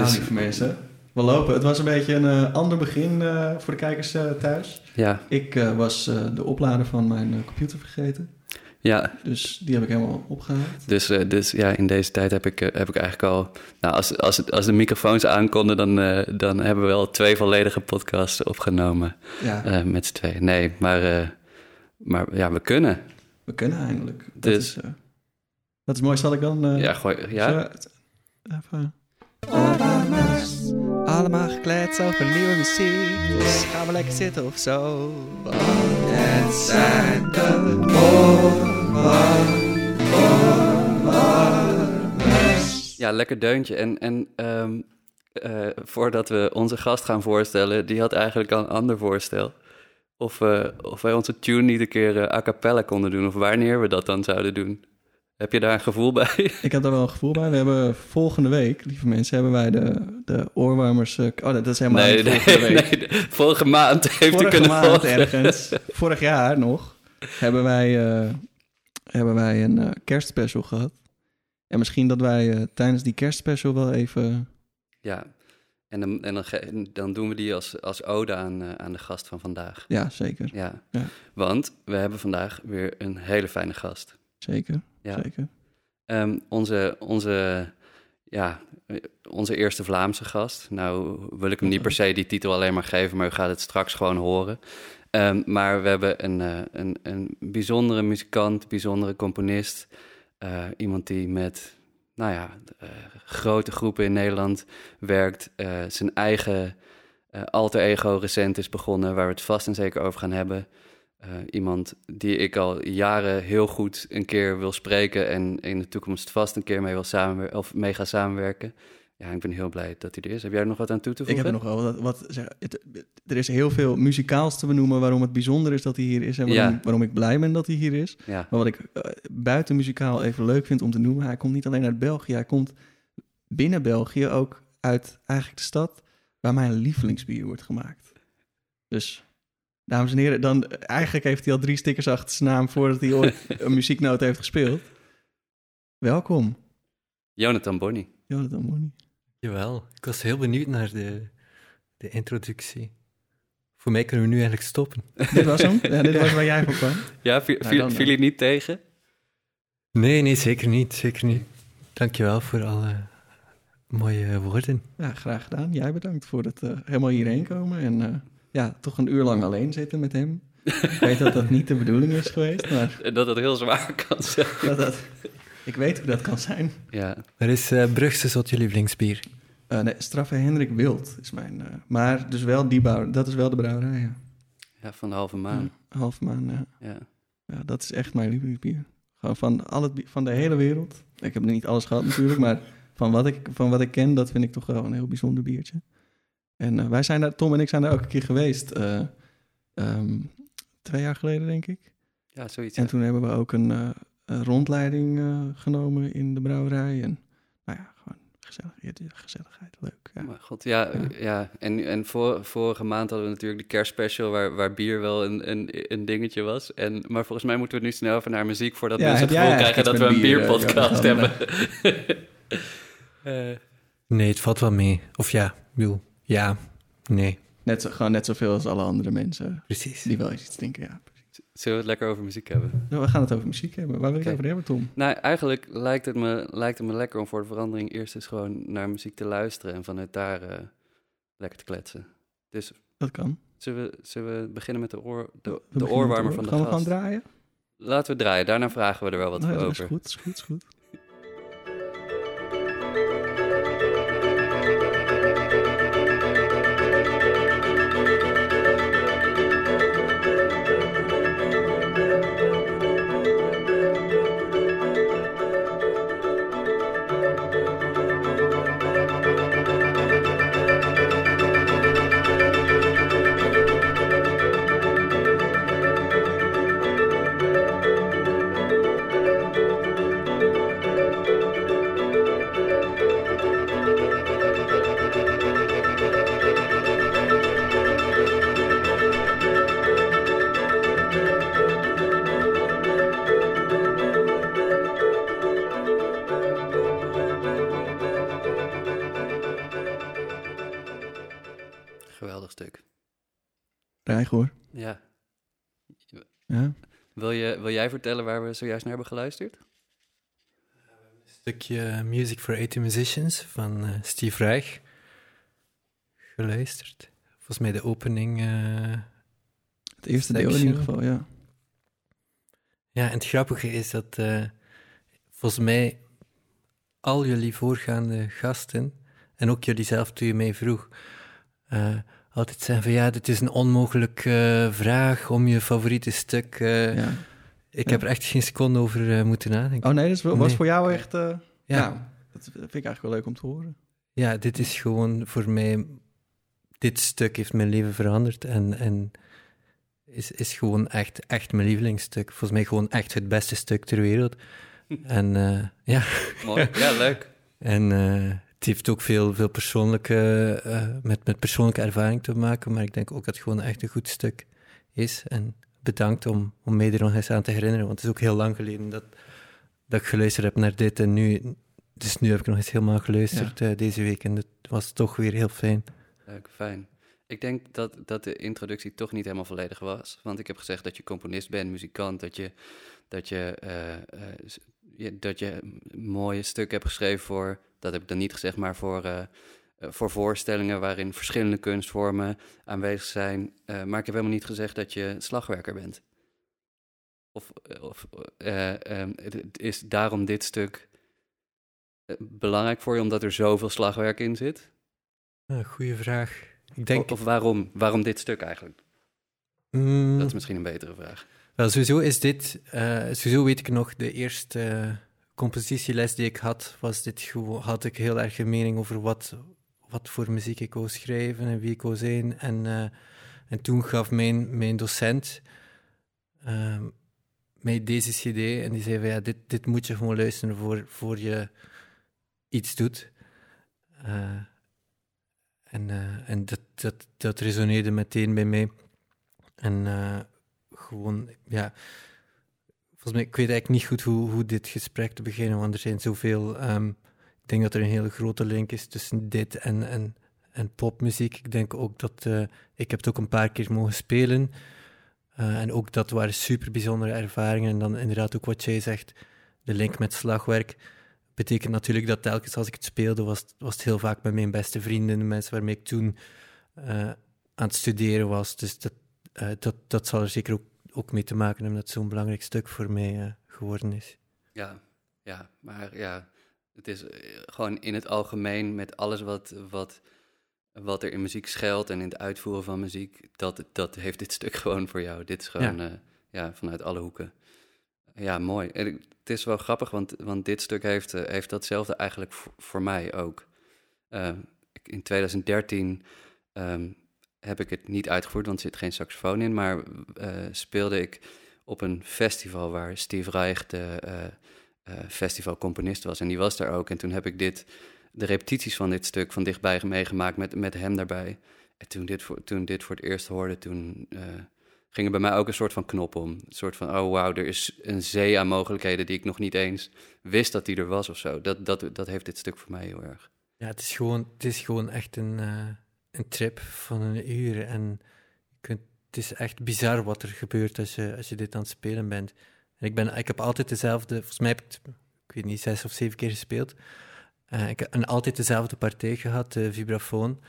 Nou, lieve mensen. We lopen. Het was een beetje een eh, ander begin eh, voor de kijkers eh, thuis. Ja, Ik was de oplader van mijn computer vergeten. ja. Dus die heb ik helemaal opgehaald. Dus, dus ja, in deze tijd heb ik, heb ik eigenlijk al... Nou, als, als, als de microfoons aankonden, dan, dan hebben we al twee volledige podcasts opgenomen. Ja, met z'n tweeën. Nee, maar, maar ja, we kunnen. we kunnen eindelijk. Dat, Dus- is, dat is mooi. Zal ik dan... Ja, gooi, ja. zo- even... Allemaal gekleed over nieuwe muziek. Dus gaan we lekker zitten of zo. Het zijn de Ja, lekker deuntje. En, en ehm, eh, voordat we onze gast gaan voorstellen, die had eigenlijk al een ander voorstel. Of, we of wij onze tune niet een keer eh, a cappella konden doen, of wanneer we dat dan zouden doen. Heb je daar een gevoel bij? Ik heb daar wel een gevoel bij. We hebben volgende week, lieve mensen, hebben wij de, de oorwarmers... eh, oh, dat is helemaal nee, niet nee, volgende week. nee. Vorige maand heeft Vorige kunnen maand volgen. ergens, vorig jaar nog, hebben wij, eh, hebben wij een eh, kerstspecial gehad. En misschien dat wij tijdens die kerstspecial wel even... Ja, en, dan, en dan, dan doen we die als, als ode aan, aan de gast van vandaag. Ja, zeker. Ja. Ja. want we hebben vandaag weer een hele fijne gast. Zeker, Ja. zeker. Ehm, onze, onze, ja, onze eerste Vlaamse gast. Nou wil ik hem niet per se die titel alleen maar geven, maar u gaat het straks gewoon horen. Ehm, maar we hebben een, eh, een, een bijzondere muzikant, bijzondere componist. eh, iemand die met nou ja, eh, grote groepen in Nederland werkt. zijn eigen alter ego recent is begonnen, waar we het vast en zeker over gaan hebben. Eh, iemand die ik al jaren heel goed een keer wil spreken en in de toekomst vast een keer mee, wil samenwer- of mee gaan samenwerken. Ja, ik ben heel blij dat hij er is. Heb jij er nog wat aan toe te Ik voegen? heb er nog wel wat... wat zeg, het- er is heel veel muzikaals te benoemen waarom het bijzonder is dat hij hier is... en waarom, Ja. waarom ik blij ben dat hij hier is. Ja, Maar wat ik eh, buiten muzikaal even leuk vind om te noemen, hij komt niet alleen uit België, hij komt binnen België ook uit eigenlijk de stad waar mijn lievelingsbier wordt gemaakt. Dus, dames en heren, dan eigenlijk heeft hij al drie stickers achter zijn naam voordat hij ooit een muzieknoot heeft gespeeld. Welkom, Jonathan Bonny. Jonathan Mooney. Jawel, ik was heel benieuwd naar de, de introductie. Voor mij kunnen we nu eigenlijk stoppen. Dit was hem? Ja, dit was waar jij voor kwam. Ja, viel, Nou, viel, viel je niet tegen? Nee, nee, zeker niet, zeker niet. Dankjewel voor alle mooie woorden. Ja, graag gedaan. Jij bedankt voor het eh, helemaal hierheen komen en eh, ja, toch een uur lang alleen zitten met hem. Ik weet dat dat niet de bedoeling is geweest, maar Dat het heel zwaar kan zijn. dat, dat, ik weet hoe dat kan zijn. Ja, Waar is uh, Brugse tot je lievelingsbier? Eh nee, Straffe Hendrik Wild is mijn... eh, maar dus wel die bouw, dat is wel de brouwerij, ja. ja van de halve maan. Ja, halve maan, ja. Ja. ja. Dat is echt mijn lievelingsbier. Gewoon van, al het, van de hele wereld. Ik heb niet alles gehad natuurlijk, maar van wat, ik, van wat ik ken, dat vind ik toch wel een heel bijzonder biertje. En eh, wij zijn daar, Tom en ik zijn daar ook een keer geweest. eh, ehm, twee jaar geleden, denk ik. ja, zoiets. En ja. toen hebben we ook een, eh, een rondleiding eh, genomen in de brouwerij. En nou ja, gewoon gezellig, gezelligheid, leuk. Ja. Maar god, ja, Ja. ja. en, en voor, vorige maand hadden we natuurlijk de kerstspecial waar, waar bier wel een, een, een dingetje was. En, maar volgens mij moeten we nu snel even naar muziek voordat Ja, mensen het gevoel krijgen dat we een bier, bierpodcast hebben. Eh, Nee, het valt wel mee. Of ja, bedoel, ja, nee, Net zo, gewoon net zoveel als alle andere mensen precies. die wel eens iets denken. Ja. zullen we het lekker over muziek hebben? Nou, we gaan het over muziek hebben. Waar wil je het over hebben, Tom? Nou, eigenlijk lijkt het, me, lijkt het me lekker om voor de verandering eerst eens gewoon naar muziek te luisteren en vanuit daar eh, lekker te kletsen. Dus Dat kan. zullen we, zullen we beginnen met de, oor, We de, oorwarmer van de Gaan we gast? gewoon draaien? Laten we draaien, daarna vragen we er wel wat Nou, voor dat is over. goed, is goed, is goed. Wil, jij vertellen waar we zojuist naar hebben geluisterd? Een stukje Music for 80 Musicians van eh, Steve Reich geluisterd. Volgens mij de opening. eh, Het eerste deel in ieder geval, ja. Ja, en het grappige is dat eh, volgens mij al jullie voorgaande gasten, en ook jullie zelf toen je mij vroeg, eh, altijd zeggen van ja, dit is een onmogelijke eh, vraag om je favoriete stuk. eh, ja. Ik Ja. heb er echt geen seconde over eh, moeten nadenken. Oh nee, dat was Nee. voor jou echt... eh, ja. ja. dat vind ik eigenlijk wel leuk om te horen. ja, dit is gewoon voor mij, dit stuk heeft mijn leven veranderd en, en is, is gewoon echt, echt mijn lievelingsstuk. Volgens mij gewoon echt het beste stuk ter wereld. En eh, ja, Mooi. Ja, leuk. En eh, het heeft ook veel, veel persoonlijke, eh, met, met persoonlijke ervaring te maken, maar ik denk ook dat het gewoon echt een goed stuk is. En bedankt om, om mij er nog eens aan te herinneren, want het is ook heel lang geleden dat, dat ik geluisterd heb naar dit. En nu, dus nu heb ik nog eens helemaal geluisterd eh, deze week en dat was toch weer heel fijn. Leuk, fijn. Ik denk dat, dat de introductie toch niet helemaal volledig was. Want ik heb gezegd dat je componist bent, muzikant, dat je, dat je, eh, eh, je- dat je mooie stuk hebt geschreven voor, dat heb ik dan niet gezegd, maar voor, voor voorstellingen waarin verschillende kunstvormen aanwezig zijn. Eh, maar ik heb helemaal niet gezegd dat je slagwerker bent. Of, eh, of eh, is daarom dit stuk eh, belangrijk voor je, omdat er zoveel slagwerk in zit? Goeie vraag. Ik denk, Of waarom, waarom dit stuk eigenlijk? mm, Dat is misschien een betere vraag. Wel, sowieso is dit, eh, sowieso weet ik nog, de eerste eh, compositieles die ik had, was dit had ik heel erg een mening over wat, wat voor muziek ik wou schrijven en wie ik wou zijn. En, eh, en toen gaf mijn, mijn docent ehm, mij deze cd en die zei van ja, dit, dit moet je gewoon luisteren voor, voor je iets doet. Eh, en eh, en dat, dat, dat resoneerde meteen bij mij. En gewoon, ja. Volgens mij, ik weet eigenlijk niet goed hoe, hoe dit gesprek te beginnen, want er zijn zoveel. ehm, ik denk dat er een hele grote link is tussen dit en, en, en popmuziek. Ik denk ook dat. eh, ik heb het ook een paar keer mogen spelen. eh, en ook dat waren super bijzondere ervaringen. En dan inderdaad ook wat jij zegt, de link met slagwerk. Betekent natuurlijk dat telkens als ik het speelde, was, was het heel vaak met mijn beste vrienden, de mensen waarmee ik toen eh, aan het studeren was. Dus dat, dat, dat zal er zeker ook, ook mee te maken hebben dat zo'n belangrijk stuk voor mij geworden is. Ja, ja, maar ja, het is eh, gewoon in het algemeen met alles wat, wat, wat er in muziek schuilt en in het uitvoeren van muziek, dat, dat heeft dit stuk gewoon voor jou. Dit is gewoon ja. ja, vanuit alle hoeken. Ja, mooi. En het is wel grappig, want, want dit stuk heeft, eh, heeft datzelfde eigenlijk voor, voor mij ook. Eh, ik- in 2013 ehm, heb ik het niet uitgevoerd, want er zit geen saxofoon in, maar eh, speelde ik op een festival waar Steve Reich de eh, eh, festivalcomponist was. En die was daar ook. En toen heb ik dit, de repetities van dit stuk van dichtbij meegemaakt met, met hem daarbij. En toen dit, voor, toen dit voor het eerst hoorde, toen eh, ging er bij mij ook een soort van knop om. Een soort van, oh wauw, er is een zee aan mogelijkheden die ik nog niet eens wist dat die er was of zo. Dat, dat, dat heeft dit stuk voor mij heel erg. Ja, het is gewoon, het is gewoon echt een, eh, een trip van een uur. En je kunt, het is echt bizar wat er gebeurt als je, als je dit aan het spelen bent. Ik, ben, ik heb altijd dezelfde, volgens mij heb ik ik weet niet, zes of zeven keer gespeeld. Eh, ik heb en altijd dezelfde partij gehad, de vibrafoon.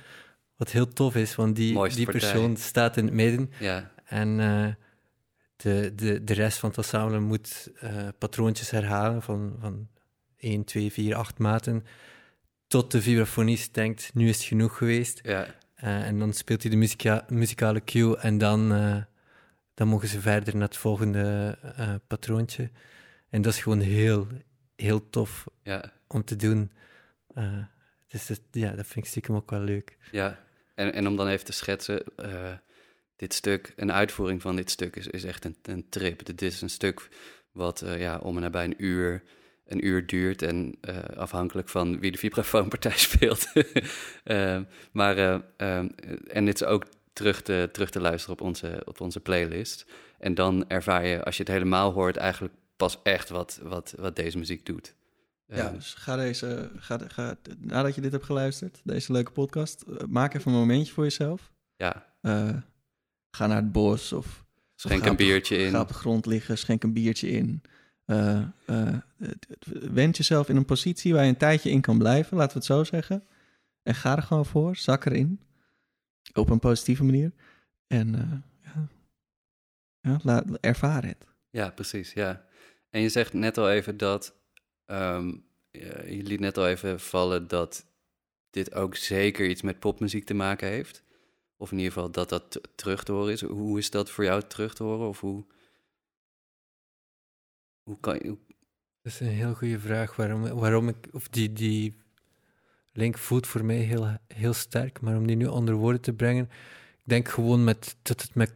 Wat heel tof is, want die, Mooiste die partij. persoon staat in het midden. Ja, En eh, de, de, de rest van het ensemble moet eh, patroontjes herhalen van, van 1, 2, 4, 8 maten. Tot de vibrafonist denkt, nu is het genoeg geweest. ja, Eh, en dan speelt hij de muzika muzikale cue en dan, eh, dan mogen ze verder naar het volgende eh, patroontje. En dat is gewoon heel, heel tof ja, om te doen. Eh, dus dat, ja, dat vind ik stiekem ook wel leuk. ja. En, en om dan even te schetsen, eh, dit stuk, een uitvoering van dit stuk is, is echt een, een trip. Dit is een stuk wat ja, om en nabij een uur, een uur duurt en uh, afhankelijk van wie de vibrafoonpartij speelt. uh, maar, uh, en dit is ook terug te, terug te luisteren op onze, op onze playlist. En dan ervaar je, als je het helemaal hoort, eigenlijk pas echt wat, wat, wat deze muziek doet. Ja, dus ga deze, ga, ga, nadat je dit hebt geluisterd, deze leuke podcast, maak even een momentje voor jezelf. Ja, Eh, ga naar het bos of schenk een op biertje in. Ga op de grond liggen, schenk een biertje in. Eh, eh, wend jezelf in een positie waar je een tijdje in kan blijven, laten we het zo zeggen. En ga er gewoon voor, zak erin. Op een positieve manier. En eh, ja, ja laat, ervaar het. Ja, precies, ja. En je zegt net al even dat... ehm, je liet net al even vallen dat dit ook zeker iets met popmuziek te maken heeft. Of in ieder geval dat dat terug te horen is. Hoe is dat voor jou terug te horen? Of hoe... Hoe kan je... hoe- Dat is een heel goede vraag. Waarom, waarom ik, of die, die link voelt voor mij heel, heel sterk, maar om die nu onder woorden te brengen, ik denk gewoon met, dat het met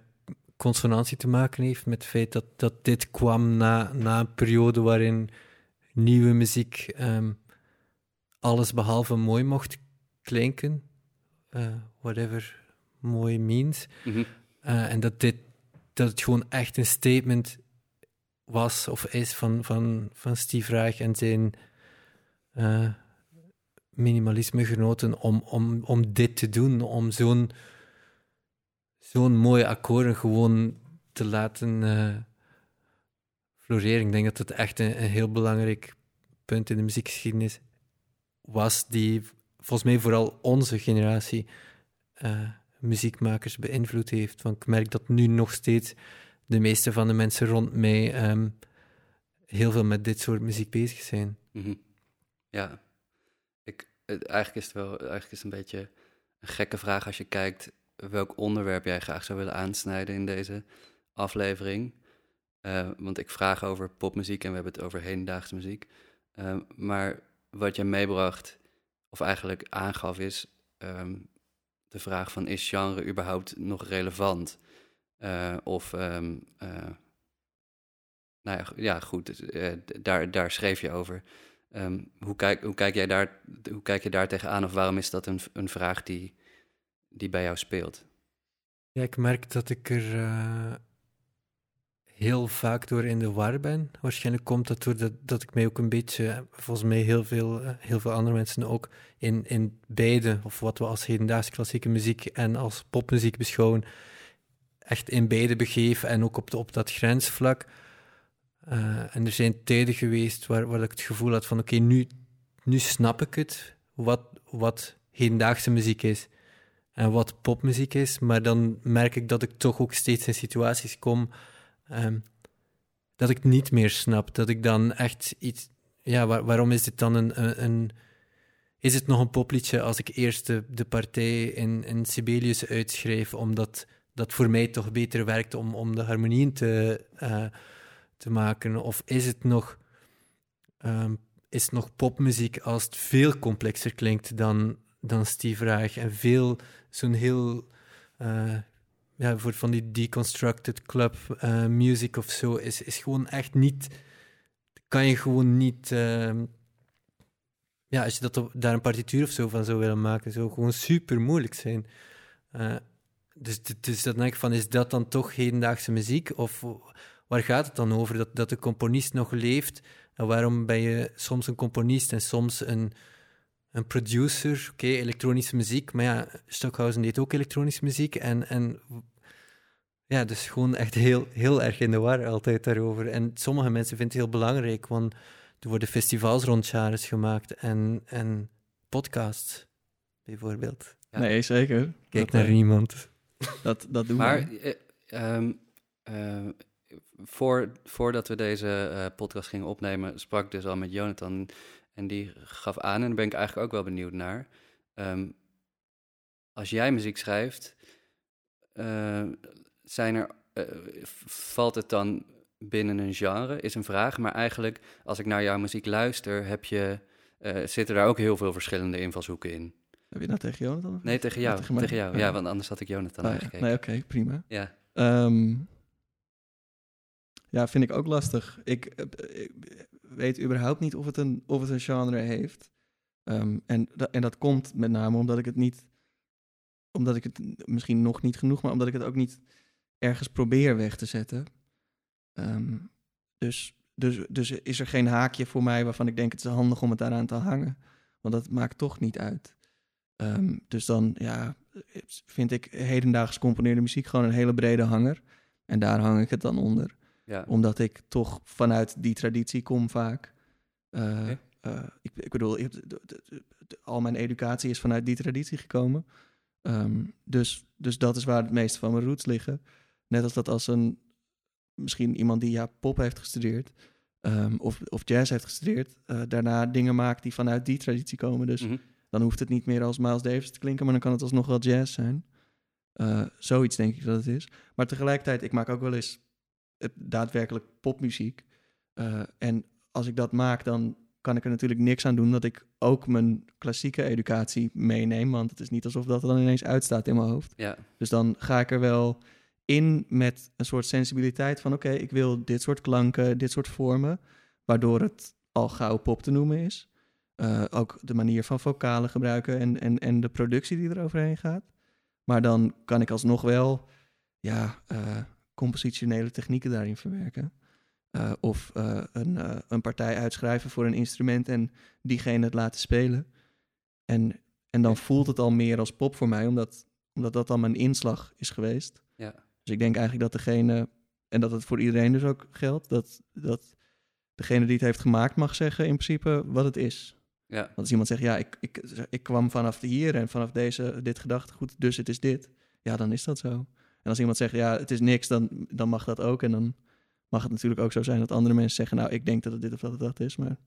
consonantie te maken heeft, met het feit dat, dat dit kwam na, na een periode waarin nieuwe muziek ehm, alles behalve mooi mocht klinken, eh, whatever mooi means. Eh, en dat, dit, dat het gewoon echt een statement was of is van, van, van Steve Reich en zijn eh, minimalisme genoten om, om, om dit te doen, om zo'n zo'n mooie akkoorden gewoon te laten eh, floreren. Ik denk dat het echt een, heel belangrijk punt in de muziekgeschiedenis was, die volgens mij vooral onze generatie eh, muziekmakers beïnvloed heeft. Want ik merk dat nu nog steeds de meeste van de mensen rond mij ehm, heel veel met dit soort muziek bezig zijn. Mhm. Ja, eigenlijk is het wel eigenlijk is het een beetje een gekke vraag als je kijkt welk onderwerp jij graag zou willen aansnijden in deze aflevering. Eh, want ik vraag over popmuziek en we hebben het over hedendaagse muziek. Eh, maar wat jij meebracht, of eigenlijk aangaf, is ehm, de vraag van is genre überhaupt nog relevant? Eh, of ehm, eh, nou ja, ja goed, daar, daar schreef je over. Ehm, hoe, kijk, hoe, kijk jij daar, hoe kijk je daar tegenaan of waarom is dat een, een vraag die, die bij jou speelt? Ja, ik merk dat ik er eh, heel vaak door in de war ben. Waarschijnlijk komt dat doordat dat ik mij ook een beetje, volgens mij heel veel, eh, heel veel andere mensen ook, in, in beide, of wat we als hedendaagse klassieke muziek en als popmuziek beschouwen, echt in beide begeef en ook op, op dat grensvlak. Eh, en er zijn tijden geweest waar, waar ik het gevoel had van oké, nu, nu snap ik het, wat, wat hedendaagse muziek is en wat popmuziek is, maar dan merk ik dat ik toch ook steeds in situaties kom ehm, dat ik niet meer snap. Dat ik dan echt iets... Ja, waar- waarom is dit dan een, een, een- Is het nog een popliedje als ik eerst de, de partij in, in Sibelius uitschrijf, omdat dat voor mij toch beter werkt om, om de harmonieën te, eh, te maken? Of is het nog... ehm, is nog popmuziek als het veel complexer klinkt dan, dan Steve Reich en veel zo'n heel eh, ja, voor van die deconstructed club eh, music of zo is, is gewoon echt niet kan je gewoon niet ehm, ja, als je dat daar een partituur of zo van zou willen maken, zou gewoon super moeilijk zijn. Eh, dus, dus dat denk ik van, is dat dan toch hedendaagse muziek? Of waar gaat het dan over? Dat, dat de componist nog leeft? En waarom ben je soms een componist en soms een, een producer? Oké, elektronische muziek, maar ja, Stockhausen deed ook elektronische muziek. En, en ja, dus gewoon echt heel, heel erg in de war altijd daarover. En sommige mensen vinden het heel belangrijk, want er worden festivals rond gemaakt en, en podcasts, bijvoorbeeld. Ja. Nee, zeker. Kijk dat, naar eh, niemand. Dat, dat doen Maar we. eh, ehm, eh, voor, voordat we deze eh, podcast gingen opnemen, sprak ik dus al met Jonathan. En die gaf aan, en daar ben ik eigenlijk ook wel benieuwd naar. Ehm, als jij muziek schrijft, eh, zijn er, eh, valt het dan binnen een genre? Is een vraag. Maar eigenlijk, als ik naar jouw muziek luister, heb je, zitten daar ook heel veel verschillende invalshoeken in. Heb je dat tegen Jonathan? Nee, tegen jou. tegen tegen, jou. Ja, ja. want anders had ik Jonathan ja. aangekeken. Nee, oké, prima. Ja. Ehm, ja, vind ik ook lastig. Ik, eh, ik weet überhaupt niet of het een, of het een genre heeft. Ehm, en, en dat komt met name omdat ik het niet, omdat ik het misschien nog niet genoeg, maar omdat ik het ook niet ergens probeer weg te zetten. Ehm, dus, dus, dus is er geen haakje voor mij waarvan ik denk het is handig om het daaraan te hangen. Want dat maakt toch niet uit. Ehm, dus dan, ja, vind ik hedendaags gecomponeerde muziek gewoon een hele brede hanger. En daar hang ik het dan onder. Ja. Omdat ik toch vanuit die traditie kom vaak. Eh, eh, ik, ik bedoel, ik- de- de- de- de- al mijn educatie is vanuit die traditie gekomen. Ehm, dus, dus dat is waar het meeste van mijn roots liggen. Net als dat als een, misschien iemand die ja, pop heeft gestudeerd... ehm, of, of jazz heeft gestudeerd, eh, daarna dingen maakt die vanuit die traditie komen. Dus Mhm. dan hoeft het niet meer als Miles Davis te klinken, maar dan kan het alsnog wel jazz zijn. Zoiets denk ik dat het is. Maar tegelijkertijd, ik maak ook wel eens daadwerkelijk popmuziek. Eh, en als ik dat maak, dan kan ik er natuurlijk niks aan doen dat ik ook mijn klassieke educatie meeneem. Want het is niet alsof dat er dan ineens uitstaat in mijn hoofd. Ja. Dus dan ga ik er wel in met een soort sensibiliteit van... oké, ik wil dit soort klanken, dit soort vormen... waardoor het al gauw pop te noemen is. Eh, ook de manier van vocalen gebruiken en, en, en de productie die er overheen gaat. Maar dan kan ik alsnog wel ja, eh, compositionele technieken daarin verwerken. Eh, of eh, een, eh, een partij uitschrijven voor een instrument en diegene het laten spelen. En, en dan voelt het al meer als pop voor mij, omdat, omdat dat dan mijn inslag is geweest. Ja. Dus ik denk eigenlijk dat degene, en dat het voor iedereen dus ook geldt, dat, dat degene die het heeft gemaakt mag zeggen in principe wat het is. Ja. Want als iemand zegt, ja, ik, ik, ik kwam vanaf hier en vanaf deze, dit gedachtegoed, dus het is dit. Ja, dan is dat zo. En als iemand zegt, ja, het is niks, dan, dan mag dat ook. En dan mag het natuurlijk ook zo zijn dat andere mensen zeggen, nou, ik denk dat het dit of dat het is. Maar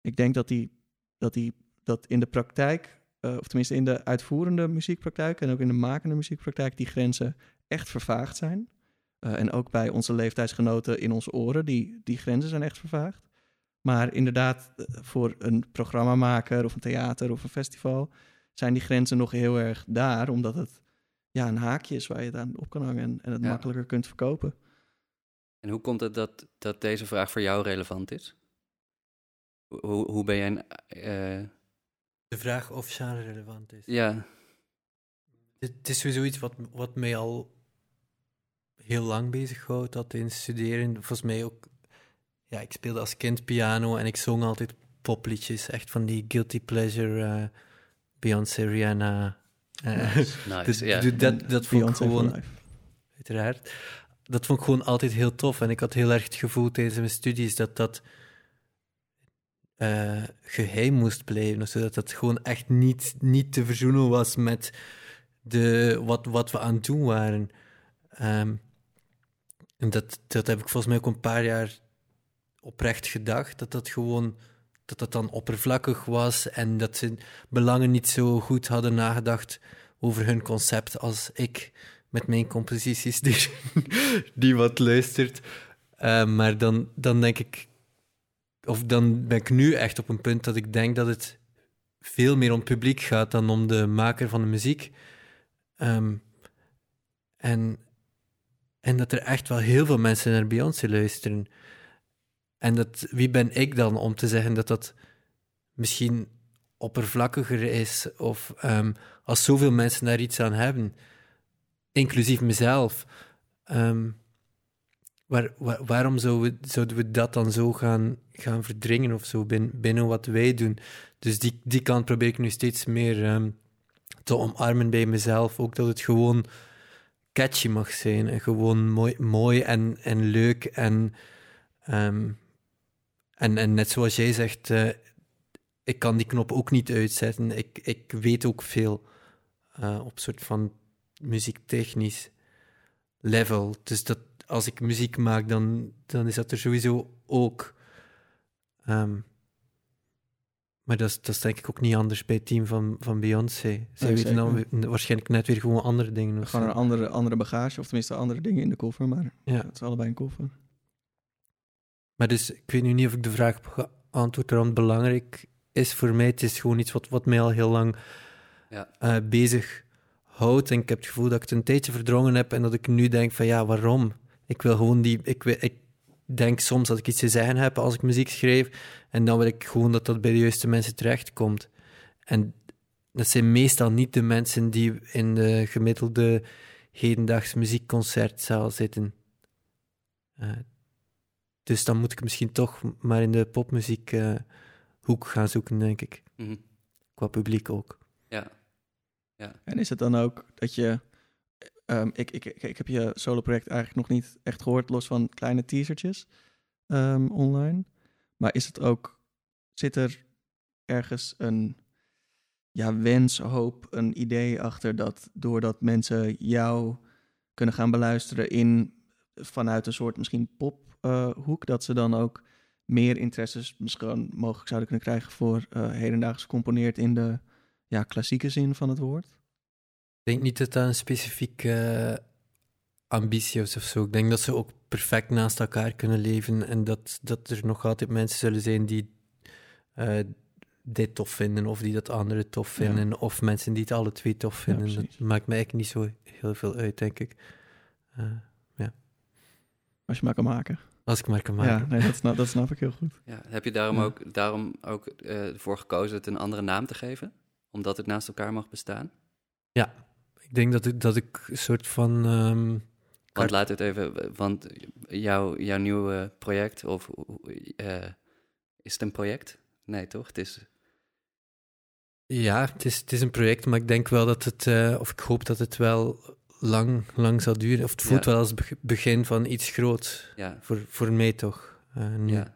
ik denk dat die, dat die dat in de praktijk, eh, of tenminste in de uitvoerende muziekpraktijk en ook in de makende muziekpraktijk, die grenzen echt vervaagd zijn. Eh, en ook bij onze leeftijdsgenoten in onze oren, die, die grenzen zijn echt vervaagd. Maar inderdaad, eh, voor een programmamaker of een theater of een festival zijn die grenzen nog heel erg daar, omdat het ja, een haakje is waar je het aan op kan hangen en, en het Ja. makkelijker kunt verkopen. En hoe komt het dat, dat deze vraag voor jou relevant is? Hoe, hoe ben jij... een, eh, De vraag of genre relevant is. ja, Het, is sowieso iets wat, wat mij al heel lang bezighoudt, dat in studeren. Volgens mij ook... Ja, ik speelde als kind piano en ik zong altijd popliedjes. Echt van die guilty pleasure, eh, Beyoncé, Rihanna. Eh, nice. dus- dat, dat vond ik gewoon... Uiteraard. Dat vond ik gewoon altijd heel tof. En ik had heel erg het gevoel tijdens mijn studies dat dat eh, geheim moest blijven. Zodat dat gewoon echt niet, niet te verzoenen was met de, wat, wat we aan het doen waren. Ehm, en dat, dat heb ik volgens mij ook een paar jaar oprecht gedacht. Dat dat gewoon dat dat dan oppervlakkig was en dat ze belangen niet zo goed hadden nagedacht over hun concept als ik met mijn composities die, wat luistert. Eh, maar dan, dan denk ik, of dan ben ik nu echt op een punt dat ik denk dat het veel meer om het publiek gaat dan om de maker van de muziek. Ehm, en, en dat er echt wel heel veel mensen naar Beyoncé luisteren. En dat, wie ben ik dan om te zeggen dat dat misschien oppervlakkiger is of ehm, als zoveel mensen daar iets aan hebben, inclusief mezelf. ehm, waar, waar- waarom zouden we, zouden we dat dan zo gaan, gaan verdringen of zo binnen, wat wij doen? Dus die, die kant probeer ik nu steeds meer ehm, te omarmen bij mezelf. Ook dat het gewoon catchy mag zijn en gewoon mooi, mooi en, en leuk. En, en, en net zoals jij zegt, eh, ik kan die knop ook niet uitzetten. Ik, ik weet ook veel eh, op soort van muziektechnisch level. Dus dat, als ik muziek maak, dan, dan is dat er sowieso ook. Ehm, maar dat is, dat is denk ik ook niet anders bij het team van, van Beyoncé. Zij weten dan waarschijnlijk net weer gewoon andere dingen. Gewoon een andere, andere bagage, of tenminste andere dingen in de koffer, maar Ja. het is allebei een koffer. Maar dus, ik weet nu niet of ik de vraag heb geantwoord waarom het belangrijk is voor mij. Het is gewoon iets wat, wat mij al heel lang Ja. eh, bezig houdt. En ik heb het gevoel dat ik het een tijdje verdrongen heb en dat ik nu denk van ja, waarom? Ik wil gewoon die... Ik, ik denk soms dat ik iets te zeggen heb als ik muziek schrijf en dan wil ik gewoon dat dat bij de juiste mensen terechtkomt. En dat zijn meestal niet de mensen die in de gemiddelde hedendaagse muziekconcertzaal zitten. Eh, dus dan moet ik misschien toch maar in de popmuziek eh, hoek gaan zoeken, denk ik. Mhm. Qua publiek ook. Ja. Ja. En is het dan ook dat je... ehm, ik, ik, ik, ik heb je solo-project eigenlijk nog niet echt gehoord, los van kleine teasertjes ehm, online. Maar is het ook... Zit er ergens een ja, wens, hoop, een idee achter dat doordat mensen jou kunnen gaan beluisteren in vanuit een soort misschien pophoek, dat ze dan ook meer interesses misschien mogelijk zouden kunnen krijgen voor eh hedendaags gecomponeerd in de ja, klassieke zin van het woord? Ik denk niet dat dat een specifieke eh, ambitie is of zo. Ik denk dat ze ook perfect naast elkaar kunnen leven en dat, dat er nog altijd mensen zullen zijn die dit tof vinden of die dat andere tof Ja. vinden of mensen die het alle twee tof vinden. dat maakt me eigenlijk niet zo heel veel uit, denk ik. Eh, Als je maar kan maken. Als ik maar kan maken. Ja, nee, dat, snap, dat snap ik heel goed. Ja, heb je daarom Ja. ook, daarom ook eh, ervoor gekozen het een andere naam te geven? Omdat het naast elkaar mag bestaan? Ik denk dat ik, dat ik een soort van... ehm, Want laat het even, want jouw, jouw nieuwe project, of eh, is het een project? Nee, toch? Het is, Ja, het is, het is een project, maar ik denk wel dat het, eh, of ik hoop dat het wel lang, lang zal duren. Of het voelt Ja. wel als het beg- begin van iets groots. ja, Voor, voor mij toch. eh, nu. ja.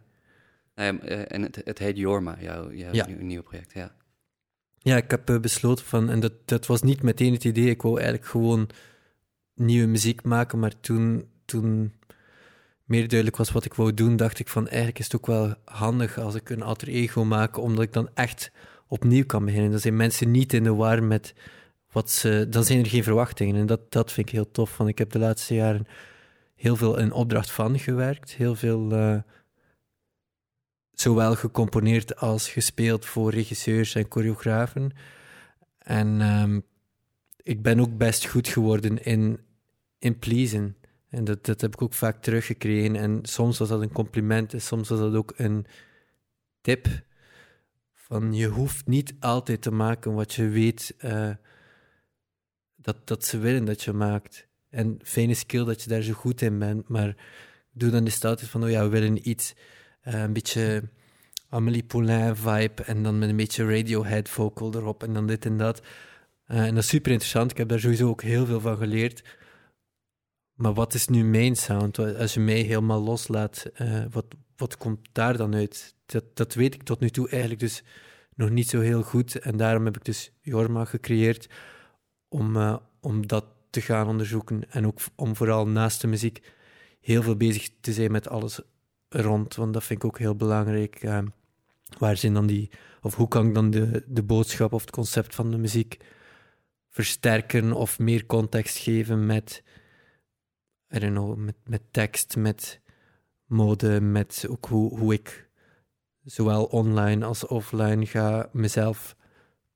Nou ja, eh, en het, het heet Jorma, jouw, jouw Ja. nieuw- nieuwe project, ja. Ja, ik heb eh, besloten van, en dat, dat was niet meteen het idee, ik wou eigenlijk gewoon nieuwe muziek maken, maar toen, toen meer duidelijk was wat ik wou doen, dacht ik van, eigenlijk is het ook wel handig als ik een alter ego maak, omdat ik dan echt opnieuw kan beginnen. Dan zijn mensen niet in de war met wat. Dan zijn er geen verwachtingen en dat, dat vind ik heel tof, want ik heb de laatste jaren heel veel in opdracht van gewerkt, heel veel... eh, zowel gecomponeerd als gespeeld voor regisseurs en choreografen. En ehm, ik ben ook best goed geworden in, in pleasen. En dat, dat heb ik ook vaak teruggekregen. En soms was dat een compliment en soms was dat ook een tip. Van je hoeft niet altijd te maken wat je weet eh, dat, dat ze willen dat je maakt. En fijne skill dat je daar zo goed in bent. Maar doe dan de status van, oh ja, we willen iets eh, een beetje Amélie Poulain vibe en dan met een beetje Radiohead vocal erop en dan dit en dat. Eh, en dat is super interessant. Ik heb daar sowieso ook heel veel van geleerd. Maar wat is nu mijn sound? Als je mij helemaal loslaat, eh, wat, wat komt daar dan uit? Dat, dat weet ik tot nu toe eigenlijk dus nog niet zo heel goed. En daarom heb ik dus Jorma gecreëerd om, eh, om dat te gaan onderzoeken. En ook om vooral naast de muziek heel veel bezig te zijn met alles rond, want dat vind ik ook heel belangrijk. eh, waar zijn dan die, of hoe kan ik dan de, de boodschap of het concept van de muziek versterken of meer context geven met, I don't know, met, met tekst, met mode, met ook hoe, hoe ik zowel online als offline ga mezelf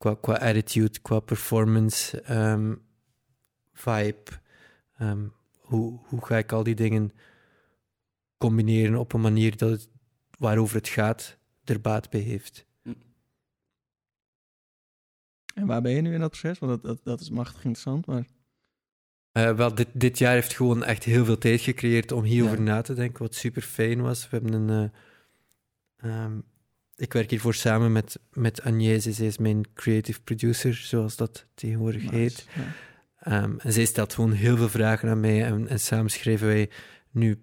qua, qua attitude, qua performance, ehm, vibe, ehm, hoe, hoe ga ik al die dingen combineren op een manier dat het, waarover het gaat er baat bij heeft. En waar ben je nu in dat proces? Want dat, dat, dat is machtig interessant, maar... Eh, wel, dit, dit jaar heeft gewoon echt heel veel tijd gecreëerd om hierover Ja. na te denken, wat super fijn was. We hebben een. eh, ehm, ik werk hiervoor samen met, met Agnès, zij is mijn creative producer, zoals dat tegenwoordig Nice, heet. ja. Ehm, en zij stelt gewoon heel veel vragen aan mij en, en samen schrijven wij nu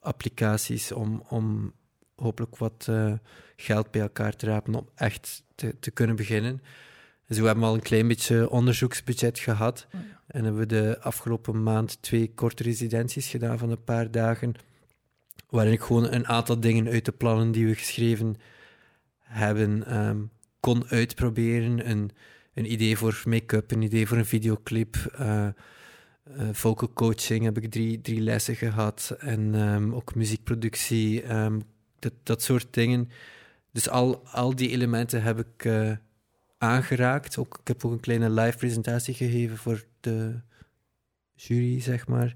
applicaties om, om hopelijk wat eh, geld bij elkaar te rapen om echt te, te kunnen beginnen. Dus we hebben al een klein beetje onderzoeksbudget gehad Oh ja. en hebben we de afgelopen maand twee korte residenties gedaan van een paar dagen, waarin ik gewoon een aantal dingen uit de plannen die we geschreven hebben ehm, kon uitproberen. Een, een idee voor make-up, een idee voor een videoclip. eh, vocal coaching heb ik drie, drie lessen gehad. En ehm, ook muziekproductie, ehm, dat, dat soort dingen. Dus al, al die elementen heb ik eh, aangeraakt. Ook, ik heb ook een kleine live presentatie gegeven voor de jury, zeg maar.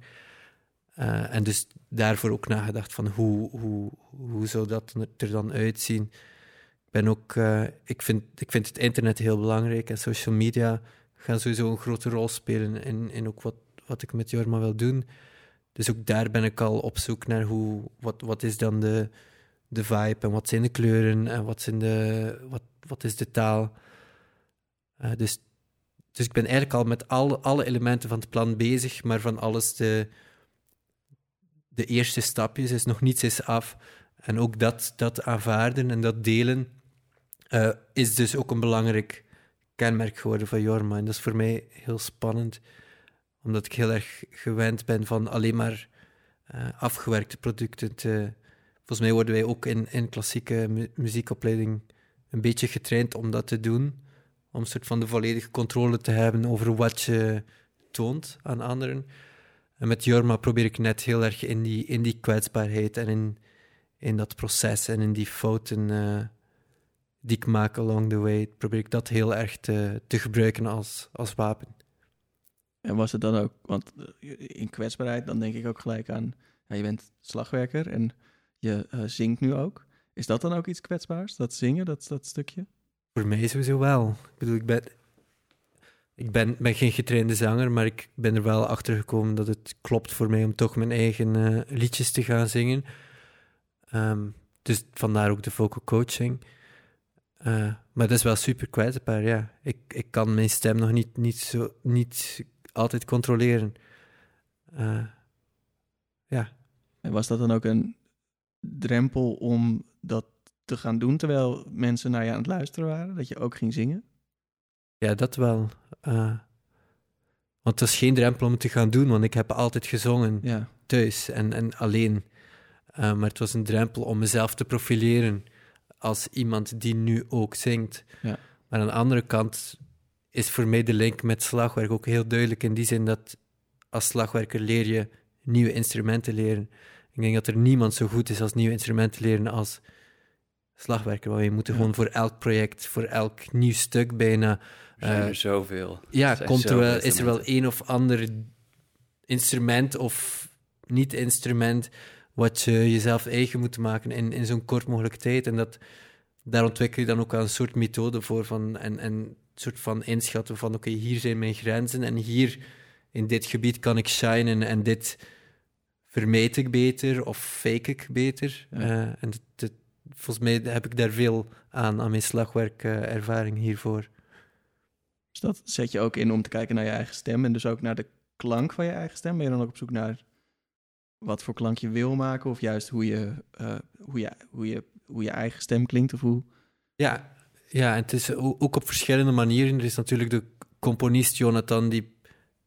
En dus daarvoor ook nagedacht van hoe, hoe, hoe zou dat er dan uitzien. Ben ook, eh, ik, vind, ik vind het internet heel belangrijk en social media gaan sowieso een grote rol spelen in, in ook wat, wat ik met Jorma wil doen. Dus ook daar ben ik al op zoek naar hoe, wat, wat is dan de, de vibe en wat zijn de kleuren en wat, zijn de, wat, wat is de taal. Eh, dus dus ik ben eigenlijk al met alle, alle elementen van het plan bezig, maar van alles de, de eerste stapjes is nog niets is af. En ook dat, dat aanvaarden en dat delen uh, is dus ook een belangrijk kenmerk geworden van Jorma. En dat is voor mij heel spannend, omdat ik heel erg gewend ben van alleen maar uh, afgewerkte producten te. Volgens mij worden wij ook in, in klassieke mu muziekopleiding een beetje getraind om dat te doen. Om een soort van de volledige controle te hebben over wat je toont aan anderen. En met Jorma probeer ik net heel erg in die, in die kwetsbaarheid en in, in dat proces en in die fouten uh, die ik maak along the way, probeer ik dat heel erg te, te gebruiken als, als wapen. En was het dan ook, want in kwetsbaarheid, dan denk ik ook gelijk aan, ja, je bent slagwerker en je uh, zingt nu ook. Is dat dan ook iets kwetsbaars, dat zingen, dat, dat stukje? Voor mij sowieso wel. Ik bedoel, ik ben, ik ben, ben geen getrainde zanger, maar ik ben er wel achter gekomen dat het klopt voor mij om toch mijn eigen uh, liedjes te gaan zingen. Um, dus vandaar ook de vocal coaching. Uh, maar dat is wel super kwetsbaar, ja. Ik, ik kan mijn stem nog niet, niet, zo, niet altijd controleren. Uh, ja. En was dat dan ook een drempel om dat te gaan doen terwijl mensen naar je aan het luisteren waren? Dat je ook ging zingen? Ja, dat wel. Uh, want het is geen drempel om het te gaan doen, want ik heb altijd gezongen ja. thuis en, en alleen. Uh, maar het was een drempel om mezelf te profileren als iemand die nu ook zingt. Ja. Maar aan de andere kant is voor mij de link met slagwerk ook heel duidelijk in die zin dat als slagwerker leer je nieuwe instrumenten leren. Ik denk dat er niemand zo goed is als nieuwe instrumenten leren als slagwerker. Want je moet ja. gewoon voor elk project, voor elk nieuw stuk bijna. Er zijn uh, er zoveel. Ja, er komt er wel, is er wel een of ander instrument of niet-instrument wat je jezelf eigen moet maken in, in zo'n kort mogelijke tijd. En dat, daar ontwikkel je dan ook een soort methode voor van, en, en een soort van inschatten van oké, okay, hier zijn mijn grenzen en hier in dit gebied kan ik shinen en dit vermijd ik beter of fake ik beter. Ja. Uh, en dat, dat, volgens mij heb ik daar veel aan, aan mijn slagwerkervaring uh, hiervoor. Dus dat zet je ook in om te kijken naar je eigen stem en dus ook naar de klank van je eigen stem? Ben je dan ook op zoek naar wat voor klank je wil maken of juist hoe je, uh, hoe je, hoe je, hoe je eigen stem klinkt of hoe... Ja, ja, en het is ook op verschillende manieren. Er is natuurlijk de componist Jonathan die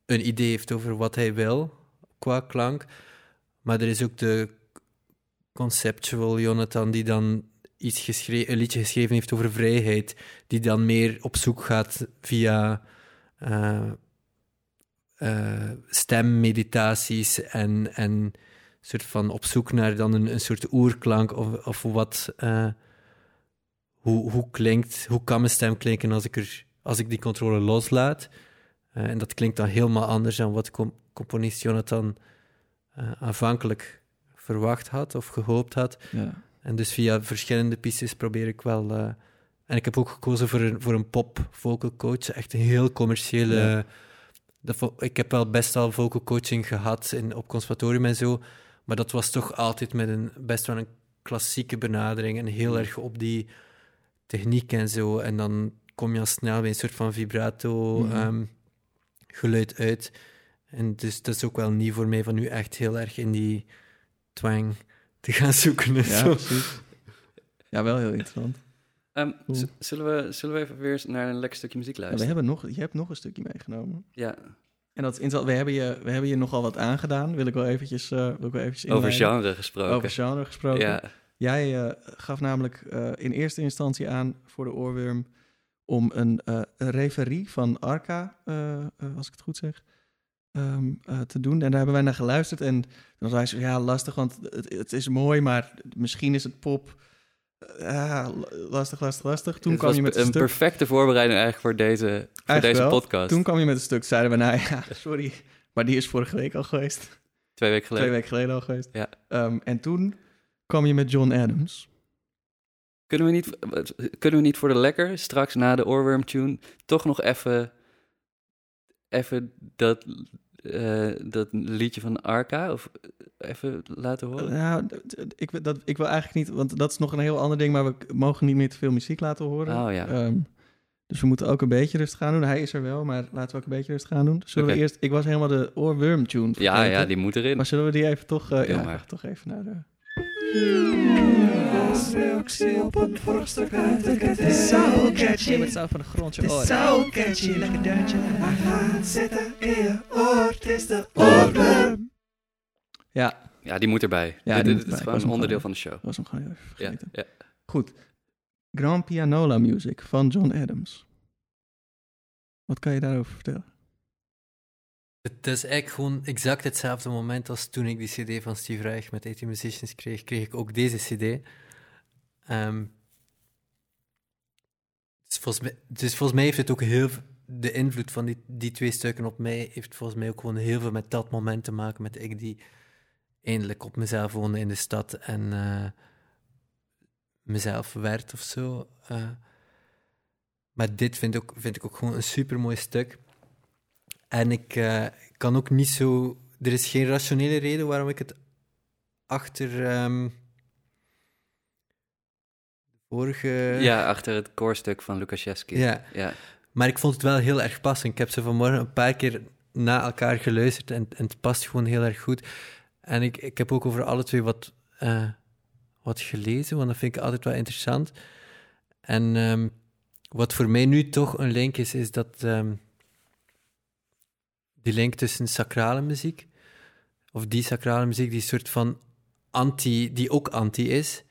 een idee heeft over wat hij wil qua klank. Maar er is ook de conceptual Jonathan die dan iets geschreven, een liedje geschreven heeft over vrijheid, die dan meer op zoek gaat via uh, uh, stemmeditaties en, en soort van op zoek naar dan een, een soort oerklank of, of wat, uh, hoe, hoe klinkt, hoe kan mijn stem klinken als ik, er, als ik die controle loslaat. en dat klinkt dan helemaal anders dan wat componist Jonathan aanvankelijk verwacht had of gehoopt had. Ja. En dus via verschillende pistes probeer ik wel. Uh, en ik heb ook gekozen voor een, voor een pop vocal coach, echt een heel commerciële. Ja. Ik heb wel best al vocal coaching gehad in, op conservatorium en zo, maar dat was toch altijd met een best wel een klassieke benadering en heel erg op die techniek en zo. En dan kom je al snel bij een soort van vibrato mm -hmm. um, geluid uit. En dus dat is ook wel nieuw voor mij van nu echt heel erg in die twang te gaan zoeken. Ja, zo. precies. Ja, wel heel interessant. Um, zullen, we, zullen we even weer naar een lekker stukje muziek luisteren? Ja, we hebben nog, je hebt nog een stukje meegenomen. Ja. En dat is we hebben je, we hebben je nogal wat aangedaan. Wil ik wel eventjes, uh, wil ik wel eventjes Over genre gesproken. Over genre gesproken. Ja. Jij uh, gaf namelijk uh, in eerste instantie aan voor de oorworm om een, een referie van Arca, als ik het goed zeg, um, uh, te doen. En daar hebben wij naar geluisterd. En dan zei ze, ja, lastig, want het, het is mooi, maar misschien is het pop... Lastig, lastig, lastig. Toen het kwam je met een, een stuk... perfecte voorbereiding eigenlijk voor deze, voor deze wel. podcast. Toen kwam je met een stuk, zeiden we, nou ja, sorry, maar die is vorige week al geweest. Twee weken geleden. Twee weken geleden al geweest. Ja. Um, en toen kwam je met John Adams. Kunnen we niet, kunnen we niet voor de lekker, straks na de oorworm tune, toch nog even, even dat uh, dat liedje van Arca of even laten horen? Nou, ik, dat, ik wil eigenlijk niet, want dat is nog een heel ander ding, maar we mogen niet meer te veel muziek laten horen. Oh ja. Um, Dus we moeten ook een beetje rustig gaan doen. Hij is er wel, maar laten we ook een beetje rustig gaan doen. Zullen we eerst... Ik was helemaal de oorworm tune Ja, ja, die moet erin. Maar zullen we die even toch... eh, ja, maar. toch even naar de... reactie op een vorstuk uit de Het is zo catchy. Met zo van de grond. Het je is oren. zo catchy, lekker deuntje. Hij gaat zitten in je oor, het is de oorworm. Ja, Ja, die moet erbij. Ja, dit, die dit moet is erbij. gewoon Ik was een onderdeel van de show. dat was hem gewoon even Ja, vergeten. ja. Goed. Grand Pianola Music van John Adams. Wat kan je daarover vertellen? Het is eigenlijk gewoon exact hetzelfde moment als toen ik die CD van Steve Reich met 18 Musicians kreeg, kreeg ik ook deze CD. Ehm, dus, volgens mij, dus volgens mij heeft het ook heel de invloed van die, die twee stukken op mij heeft volgens mij ook gewoon heel veel met dat moment te maken met ik die eindelijk op mezelf woonde in de stad en eh, mezelf werd of zo. eh. maar dit vind, ook, vind ik ook gewoon een super mooi stuk. En ik eh, kan ook niet zo. Er is geen rationele reden waarom ik het achter. de vorige. Ja, achter het koorstuk van Lukaszewski. Ja, ja. maar ik vond het wel heel erg passen. Ik heb ze vanmorgen een paar keer na elkaar geluisterd en, en het past gewoon heel erg goed. En ik, ik heb ook over alle twee wat, eh, wat gelezen, want dat vind ik altijd wel interessant. En ehm, wat voor mij nu toch een link is, is dat ehm, die link tussen sacrale muziek, of die sacrale muziek, die soort van anti, die ook anti is,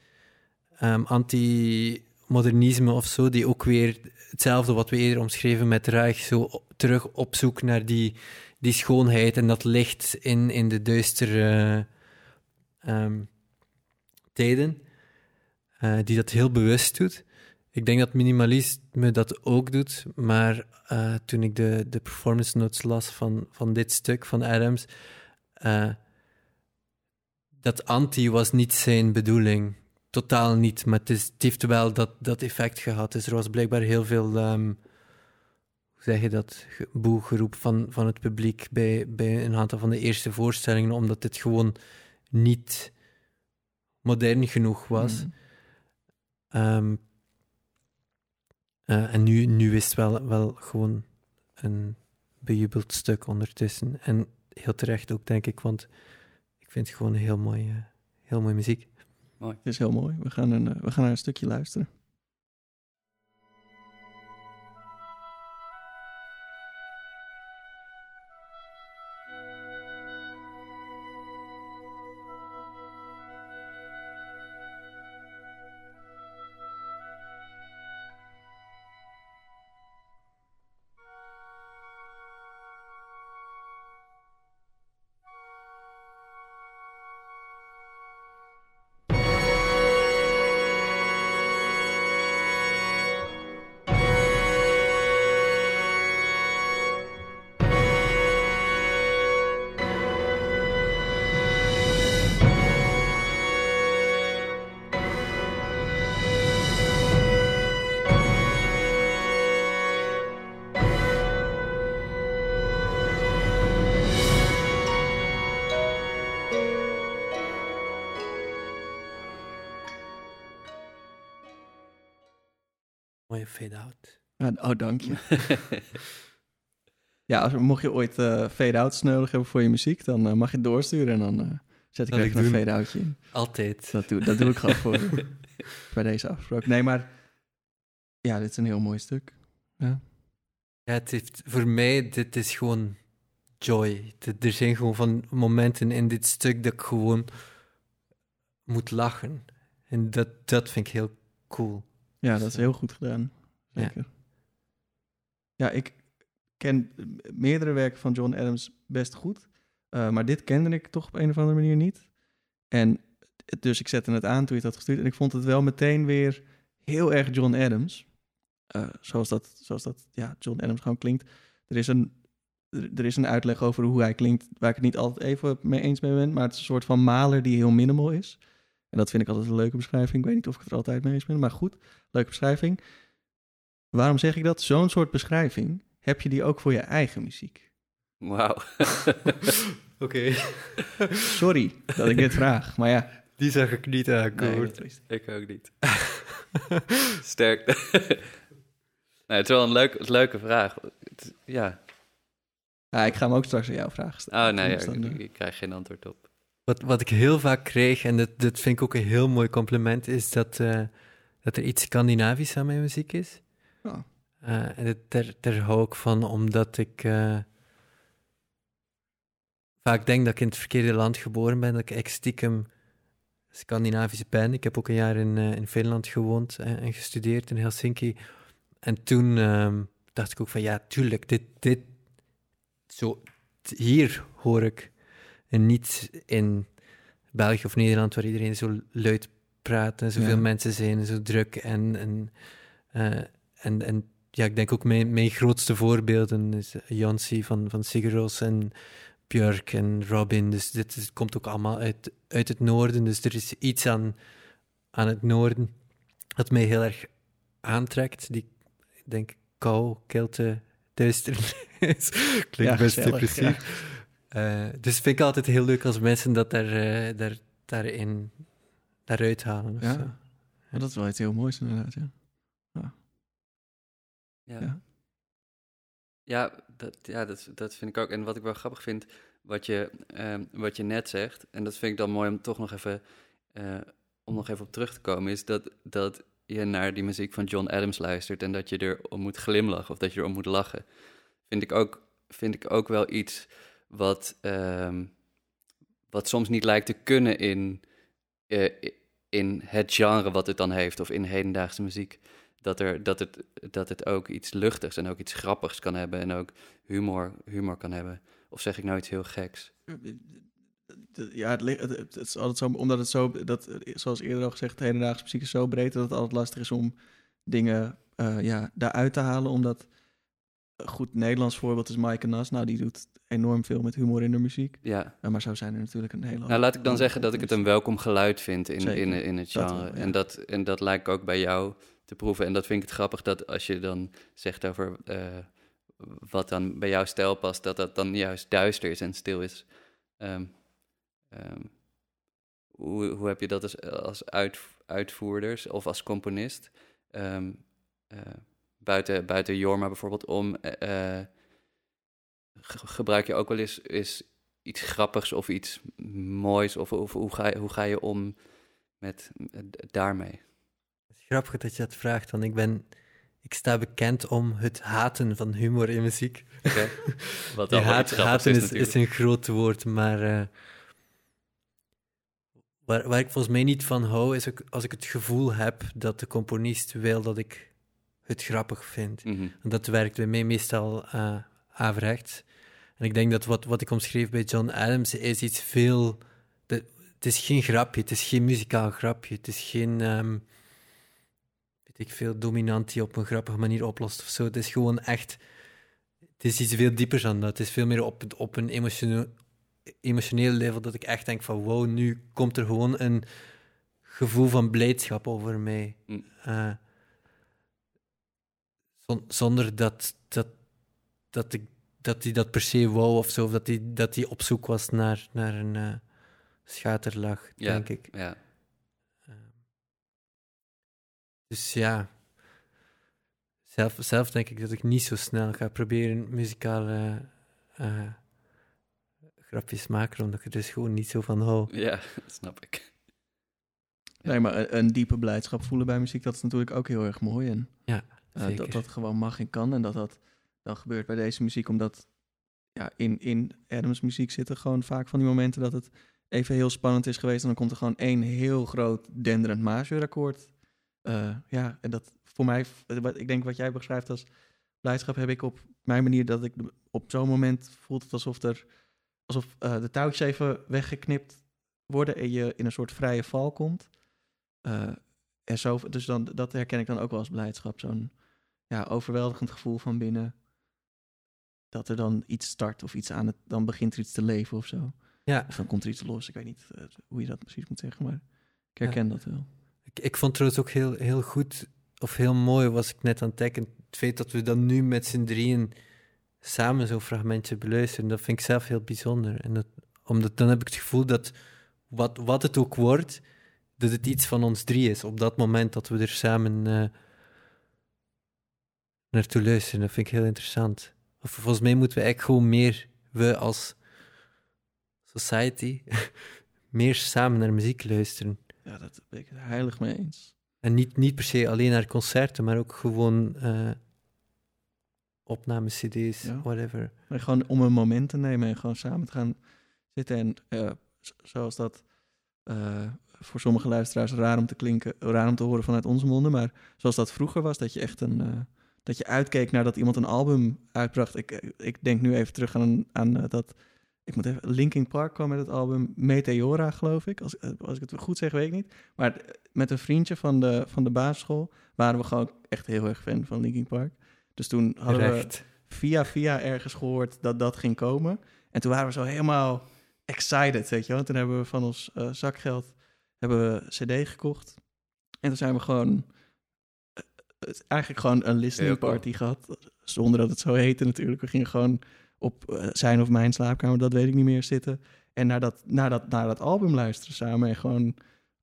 ehm, anti-modernisme of zo, die ook weer hetzelfde wat we eerder omschreven met Reich, zo terug op zoek naar die, die schoonheid en dat licht in, in de duistere ehm, tijden, eh, die dat heel bewust doet. Ik denk dat minimalisme dat ook doet, maar eh, toen ik de, de performance notes las van, van dit stuk van Adams, eh, dat anti was niet zijn bedoeling. Totaal niet, maar het, is, het heeft wel dat, dat effect gehad. Dus er was blijkbaar heel veel, ehm, hoe zeg je dat, ge- boegeroep van, van het publiek bij, bij een aantal van de eerste voorstellingen, omdat dit gewoon niet modern genoeg was. Mm. Ehm, eh, en nu, nu is het wel, wel gewoon een bejubeld stuk ondertussen. En heel terecht ook, denk ik, want ik vind het gewoon heel mooi, eh, heel mooi muziek. Het is heel mooi. We gaan, een, eh, we gaan naar een stukje luisteren. Mooie fade-out. Ja, oh, dank je. ja, als, mocht je ooit eh fade-outs nodig hebben voor je muziek, dan eh, mag je het doorsturen en dan eh, zet ik Dat er ik een doen. fade-outje in. Altijd. Dat doe, dat doe ik gewoon voor bij deze afspraak. Nee, maar ja, dit is een heel mooi stuk. Ja, het heeft, voor mij, dit is gewoon joy. Er zijn gewoon van momenten in dit stuk dat ik gewoon moet lachen. En dat, dat vind ik heel cool. Ja, dat is heel goed gedaan. Ja. Zeker. Ja, ik ken meerdere werken van John Adams best goed. eh, maar dit kende ik toch op een of andere manier niet. En dus ik zette het aan toen je het had gestuurd. En ik vond het wel meteen weer heel erg John Adams. Eh, zoals, dat, zoals dat, ja, John Adams gewoon klinkt. Er is, een, er, er is een uitleg over hoe hij klinkt, waar ik het niet altijd even mee eens mee ben. Maar het is een soort van maler die heel minimal is. En dat vind ik altijd een leuke beschrijving. Ik weet niet of ik het er altijd mee eens ben, maar goed. Leuke beschrijving. Waarom zeg ik dat? Zo'n soort beschrijving heb je die ook voor je eigen muziek. Wauw. Oké. Sorry dat ik dit vraag, maar ja. Die zag ik niet Nee, aankomen. is- Ik ook niet. Sterk. nou Nee, het is wel een leuk, leuke vraag. Het- ja. Ja, ik ga hem ook straks aan jou vragen stellen. Oh nee, ja, dan, ik, eh, ik krijg geen antwoord op. Wat, wat ik heel vaak kreeg, en dat, dat vind ik ook een heel mooi compliment, is dat, eh, dat er iets Scandinavisch aan mijn muziek is. Ja. Eh, en dat, daar, daar hou ik van, omdat ik eh, vaak denk dat ik in het verkeerde land geboren ben, dat ik echt stiekem Scandinavisch ben. Ik heb ook een jaar in, in Finland gewoond en, en gestudeerd in Helsinki. En toen ehm, dacht ik ook van, ja, tuurlijk, dit, dit, zo, hier hoor ik. En niet in België of Nederland, waar iedereen zo luid praat en zoveel Ja. mensen zijn en zo druk. En, en, eh, en, en ja, ik denk ook mijn, mijn grootste voorbeelden is Jansi van, van Sigur Rós en Björk en Robin. Dus dit is- komt ook allemaal uit, uit het noorden. Dus er is iets aan, aan het noorden dat mij heel erg aantrekt. Die, ik denk, kou, kilte, duisternis. Klinkt Ja, best depressief. Eh, dus vind ik altijd heel leuk als mensen dat daar, eh, daar, daarin daaruit halen. of Ja. zo. Ja, dat is wel iets heel moois inderdaad, ja. Ja, Ja. ja. dat, ja dat, dat vind ik ook. En wat ik wel grappig vind, wat je, ehm, wat je net zegt, en dat vind ik dan mooi om toch nog even, eh, om nog even op terug te komen, is dat, dat je naar die muziek van John Adams luistert en dat je er om moet glimlachen of dat je er om moet lachen. Vind ik ook, vind ik ook wel iets wat, ehm, wat soms niet lijkt te kunnen in, eh, in het genre wat het dan heeft of in hedendaagse muziek dat, er, dat, het, dat het ook iets luchtigs en ook iets grappigs kan hebben en ook humor, humor kan hebben. Of zeg ik nou iets heel geks? Ja, het, het, is altijd zo, omdat het zo, dat, zoals eerder al gezegd, de hedendaagse muziek is zo breed dat het altijd lastig is om dingen eh, ja, daaruit te halen. Omdat, een goed Nederlands voorbeeld is Maaike Nas. Nou, die doet enorm veel met humor in de muziek. Ja. Maar zo zijn er natuurlijk een hele Nou, laat ik dan zeggen dat ik het een welkom geluid vind in, Zeker, in, in het dat genre. wel, ja. en, dat, en dat lijkt ook bij jou te proeven. En dat vind ik het grappig dat als je dan zegt over eh, wat dan bij jouw stijl past, dat dat dan juist duister is en stil is. Ehm, ehm, hoe, hoe heb je dat als, als uit, uitvoerders of als componist? Ehm, eh, buiten, buiten Jorma bijvoorbeeld om. eh, ge- gebruik je ook wel eens, eens iets grappigs of iets moois? Of, of hoe, ga je, hoe ga je om met, daarmee? Het is grappig dat je dat vraagt, want ik ben... Ik sta bekend om het haten van humor in muziek. Wat dan wel haat, haten is, natuurlijk. is een groot woord, maar... eh, waar, waar ik volgens mij niet van hou, is ook als ik het gevoel heb dat de componist wil dat ik het grappig vind. Mhm. En dat werkt bij mij meestal eh averechts. En ik denk dat wat, wat ik omschreef bij John Adams is iets veel... de- het is geen grapje, het is geen muzikaal grapje, het is geen... ehm, weet ik veel, dominant die op een grappige manier oplost of zo. Het is gewoon echt... Het is iets veel diepers dan dat. Het is veel meer op, op een emotioneel, emotioneel level dat ik echt denk van wow, nu komt er gewoon een gevoel van blijdschap over mij. Mm. Eh, zon- zonder dat, dat, dat, ik, dat hij dat per se wou of zo, of dat hij, dat hij op zoek was naar, naar een eh, schaterlach, Ja, denk ik. ja. Ehm, Dus ja, zelf, zelf denk ik dat ik niet zo snel ga proberen muzikale eh, grapjes maken, omdat ik er dus gewoon niet zo van hou. ja, dat snap ik. Nee, maar een, een diepe blijdschap voelen bij muziek, dat is natuurlijk ook heel erg mooi. En Ja, eh, zeker. dat dat gewoon mag en kan. En dat dat dan gebeurt bij deze muziek, omdat ja, in, in Adams muziek zitten gewoon vaak van die momenten dat het even heel spannend is geweest. En dan komt er gewoon één heel groot denderend majorakkoord. Eh ja, en dat voor mij, wat, ik denk wat jij beschrijft als blijdschap, heb ik op mijn manier dat ik op zo'n moment voelt het alsof er alsof eh, de touwtjes even weggeknipt worden en je in een soort vrije val komt. Eh, en zo, dus dan, dat herken ik dan ook wel als blijdschap. Zo'n ja, overweldigend gevoel van binnen. Dat er dan iets start of iets aan het, dan begint er iets te leven of zo. Ja, Of dan komt er iets los. Ik weet niet eh, hoe je dat precies moet zeggen, maar ik herken dat wel. ik, ik vond trouwens ook heel, heel goed, of heel mooi was ik net aan het denken, het feit dat we dan nu met z'n drieën samen zo'n fragmentje beluisteren, dat vind ik zelf heel bijzonder. En dat, omdat dan heb ik het gevoel dat wat, wat het ook wordt, dat het iets van ons drie is. Op dat moment dat we er samen eh, naartoe luisteren. Dat vind ik heel interessant. Of, volgens mij moeten we eigenlijk gewoon meer, we als society, meer samen naar muziek luisteren. Ja, dat ben ik heilig mee eens. En niet, niet per se alleen naar concerten, maar ook gewoon eh opnames, cd's, Ja. whatever. Maar gewoon om een moment te nemen en gewoon samen te gaan zitten. En eh, zoals dat eh, voor sommige luisteraars raar om te klinken, raar om te horen vanuit onze monden. Maar zoals dat vroeger was, dat je echt een. Eh, dat je uitkeek naar dat iemand een album uitbracht. Ik, ik denk nu even terug aan, aan eh, dat. Ik moet even. Linkin Park kwam met het album Meteora, geloof ik. Als, eh, als ik het goed zeg, weet ik niet. Maar eh, met een vriendje van de, van de basisschool waren we gewoon echt heel erg fan van Linkin Park. Dus toen hadden we Recht. via via ergens gehoord dat dat ging komen. En toen waren we zo helemaal excited, weet je wel. Toen hebben we van ons eh, zakgeld hebben we cd gekocht. En toen zijn we gewoon eh, eigenlijk gewoon een listening cool. party gehad. Zonder dat het zo heette natuurlijk. We gingen gewoon op eh, zijn of mijn slaapkamer, dat weet ik niet meer, zitten. En naar dat, naar, dat, naar dat album luisteren samen. En gewoon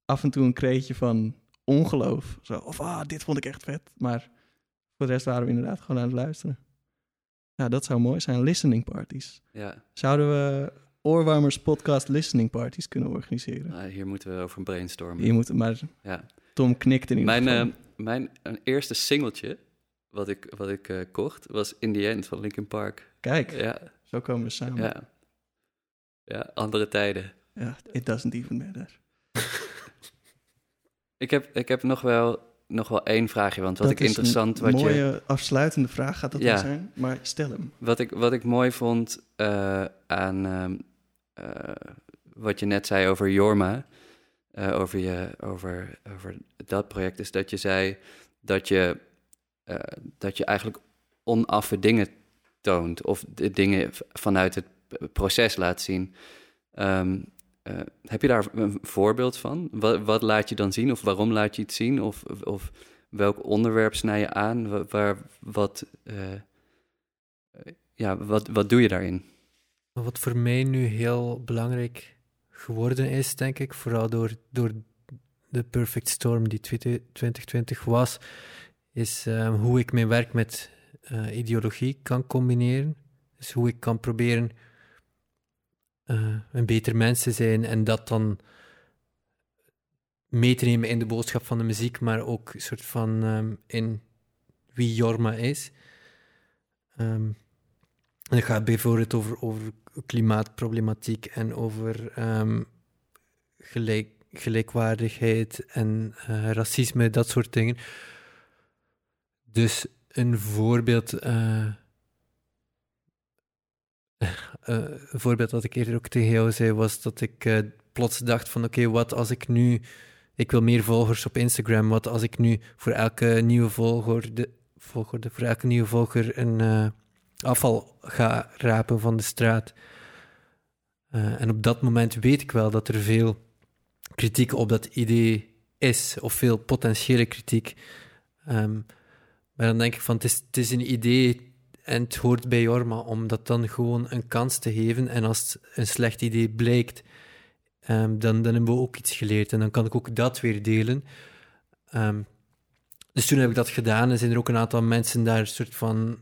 af en toe een kreetje van ongeloof. Zo, of ah, dit vond ik echt vet. Maar voor de rest waren we inderdaad gewoon aan het luisteren. Ja, dat zou mooi zijn. Listening parties. Ja, Zouden we Oorwarmers podcast listening parties kunnen organiseren? nou, hier moeten we over brainstormen. Je moet maar... Ja. Tom knikt in ieder Mijn, geval. eh, mijn een eerste singeltje wat ik, wat ik eh, kocht was In The End van Linkin Park. Kijk, Ja, zo komen we samen. Ja. ja. Ja, andere tijden. it doesn't even matter. Ik heb, ik heb nog, wel, nog wel één vraagje, want wat Dat ik interessant... Een Wat je, mooie afsluitende vraag gaat dat Ja. zijn. Maar stel hem. Wat ik, wat ik mooi vond eh, aan ehm, eh, wat je net zei over Jorma, eh, over, je, over, over dat project, is dat je zei dat je, eh, dat je eigenlijk onaffe dingen toont of de dingen vanuit het proces laat zien. Ehm, eh, heb je daar een voorbeeld van? Wat, wat laat je dan zien of waarom laat je het zien? Of, of welk onderwerp snij je aan? Wa- Waar, wat, ja, wat, wat doe je daarin? Wat voor mij nu heel belangrijk geworden is, denk ik, vooral door, door de perfect storm die 2020 was, is ehm, hoe ik mijn werk met eh, ideologie kan combineren. Dus hoe ik kan proberen eh, een beter mens te zijn en dat dan mee te nemen in de boodschap van de muziek, maar ook een soort van ehm, in wie Jorma is. Ehm, en gaat bijvoorbeeld over, over klimaatproblematiek en over ehm, gelijk, gelijkwaardigheid en eh, racisme, dat soort dingen. Dus een voorbeeld, eh, eh, een voorbeeld dat ik eerder ook tegen jou zei, was dat ik plots dacht van oké, wat als ik nu, ik wil meer volgers op Instagram, wat als ik nu voor elke nieuwe volgorde, volgorde voor elke nieuwe volger een afval ga rapen van de straat. Eh, en op dat moment weet ik wel dat er veel kritiek op dat idee is, of veel potentiële kritiek. Ehm, maar dan denk ik van, het is, het is een idee en het hoort bij Jorma om dat dan gewoon een kans te geven. En als het een slecht idee blijkt, ehm, dan, dan hebben we ook iets geleerd. En dan kan ik ook dat weer delen. Ehm, dus toen heb ik dat gedaan en zijn er ook een aantal mensen daar een soort van...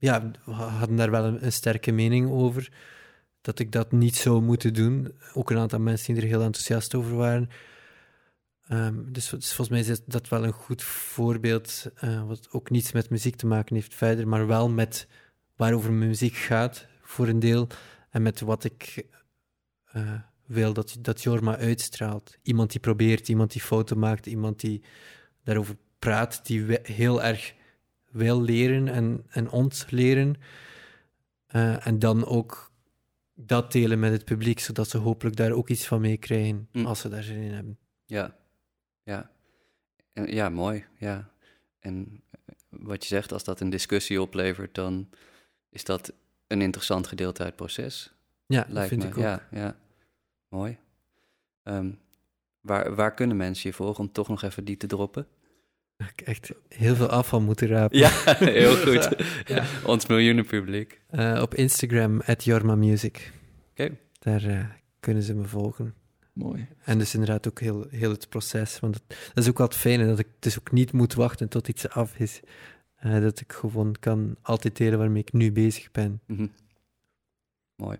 ja, hadden daar wel een, sterke mening over. Dat ik dat niet zou moeten doen. Ook een aantal mensen die er heel enthousiast over waren. Ehm, dus, dus volgens mij is dat wel een goed voorbeeld, eh, wat ook niets met muziek te maken heeft verder, maar wel met waarover mijn muziek gaat, voor een deel, en met wat ik eh, wil dat, dat Jorma uitstraalt. Iemand die probeert, iemand die fouten maakt, iemand die daarover praat, die heel erg wil leren en, en ons leren. Eh, en dan ook dat delen met het publiek, zodat ze hopelijk daar ook iets van meekrijgen, Mm. als ze daar zin in hebben. Ja, ja. En, ja, mooi, ja. En eh, wat je zegt, als dat een discussie oplevert, dan is dat een interessant gedeelte uit het proces. Ja, Lijkt vind me. ik ook. Ja, ja. Mooi. Ehm, waar, waar kunnen mensen je volgen om toch nog even die te droppen? Ik echt heel veel afval moeten rapen. Ja, heel goed. Ja. Ons miljoenenpubliek. Eh, op Instagram, at Jorma Music. Oké. Daar eh, kunnen ze me volgen. Mooi. En dus inderdaad ook heel, heel het proces. Want het- dat is ook wel het fijne, dat ik dus ook niet moet wachten tot iets af is. Eh, dat ik gewoon kan altijd delen waarmee ik nu bezig ben. Mhm. Mooi.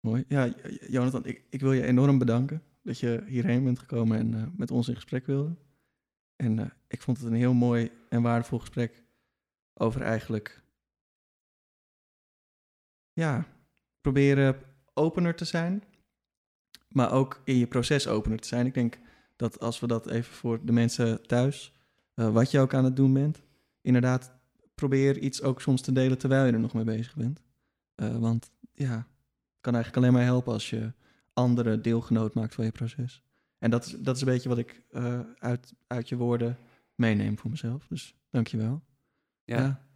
Mooi. Ja, Jonathan, ik, ik wil je enorm bedanken dat je hierheen bent gekomen en eh, met ons in gesprek wilde. En eh, ik vond het een heel mooi en waardevol gesprek over eigenlijk, ja, proberen opener te zijn, maar ook in je proces opener te zijn. Ik denk dat als we dat even voor de mensen thuis, eh, wat je ook aan het doen bent, inderdaad probeer iets ook soms te delen terwijl je er nog mee bezig bent. Eh, want ja, het kan eigenlijk alleen maar helpen als je anderen deelgenoot maakt van je proces. En dat is, dat is een beetje wat ik eh, uit, uit je woorden meeneem voor mezelf. Dus dank je wel. Ja.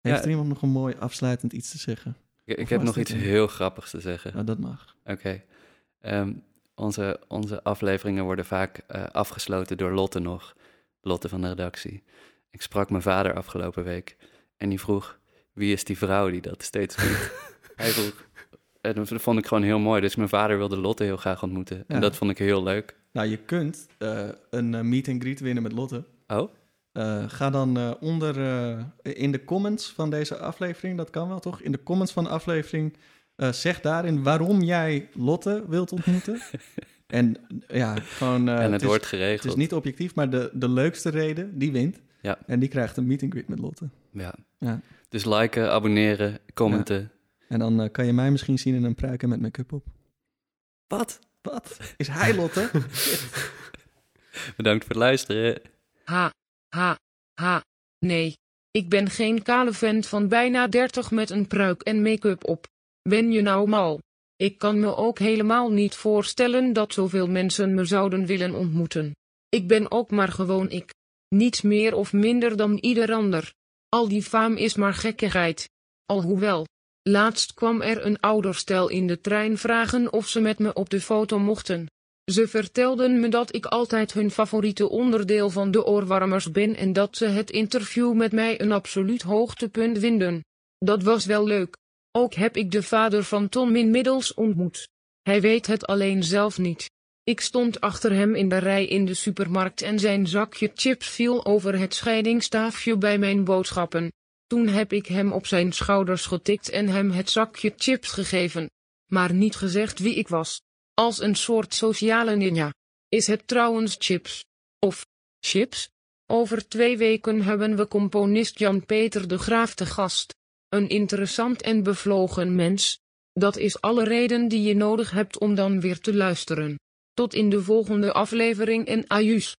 Heeft Ja. er iemand nog een mooi afsluitend iets te zeggen? Ik, ik heb nog iets een- heel grappigs te zeggen. Nou, dat mag. Oké. Ehm, onze, onze afleveringen worden vaak eh, afgesloten door Lotte nog. Lotte van de redactie. Ik sprak mijn vader afgelopen week en die vroeg... wie is die vrouw die dat steeds doet? Hij vroeg... En dat vond ik gewoon heel mooi. Dus mijn vader wilde Lotte heel graag ontmoeten. Ja. En dat vond ik heel leuk. Nou, je kunt eh, een eh, meet and greet winnen met Lotte. Oh? Eh, ga dan onder in de comments van deze aflevering, dat kan wel toch? In de comments van de aflevering, zeg daarin waarom jij Lotte wilt ontmoeten. en ja, gewoon. en het, is, wordt Het geregeld. is niet objectief, maar de, de leukste reden, die wint. Ja. En die krijgt een meet and greet met Lotte. Ja. Ja. Dus liken, abonneren, commenten. En dan eh, kan je mij misschien zien in een pruik en met make-up op. Wat? Wat? Is hij Lotte? Bedankt voor het luisteren. Ha, ha, ha. Nee, ik ben geen kale vent van bijna 30 met een pruik en make-up op. Ben je nou mal? Ik kan me ook helemaal niet voorstellen dat zoveel mensen me zouden willen ontmoeten. Ik ben ook maar gewoon ik. Niets meer of minder dan ieder ander. Al die faam is maar gekkigheid. Alhoewel. Laatst kwam er een ouderstel in de trein vragen of ze met me op de foto mochten. Ze vertelden me dat ik altijd hun favoriete onderdeel van de oorwarmers ben en dat ze het interview met mij een absoluut hoogtepunt vinden. Dat was wel leuk. Ook heb ik de vader van Tom inmiddels ontmoet. Hij weet het alleen zelf niet. Ik stond achter hem in de rij in de supermarkt en zijn zakje chips viel over het scheidingstaafje bij mijn boodschappen. Toen heb ik hem op zijn schouders getikt en hem het zakje chips gegeven. Maar niet gezegd wie ik was. Als een soort sociale ninja. Is het trouwens chips? Of chips? Over twee weken hebben we componist Jan-Peter de Graaf te gast. Een interessant en bevlogen mens. Dat is alle reden die je nodig hebt om dan weer te luisteren. Tot in de volgende aflevering en ajuus.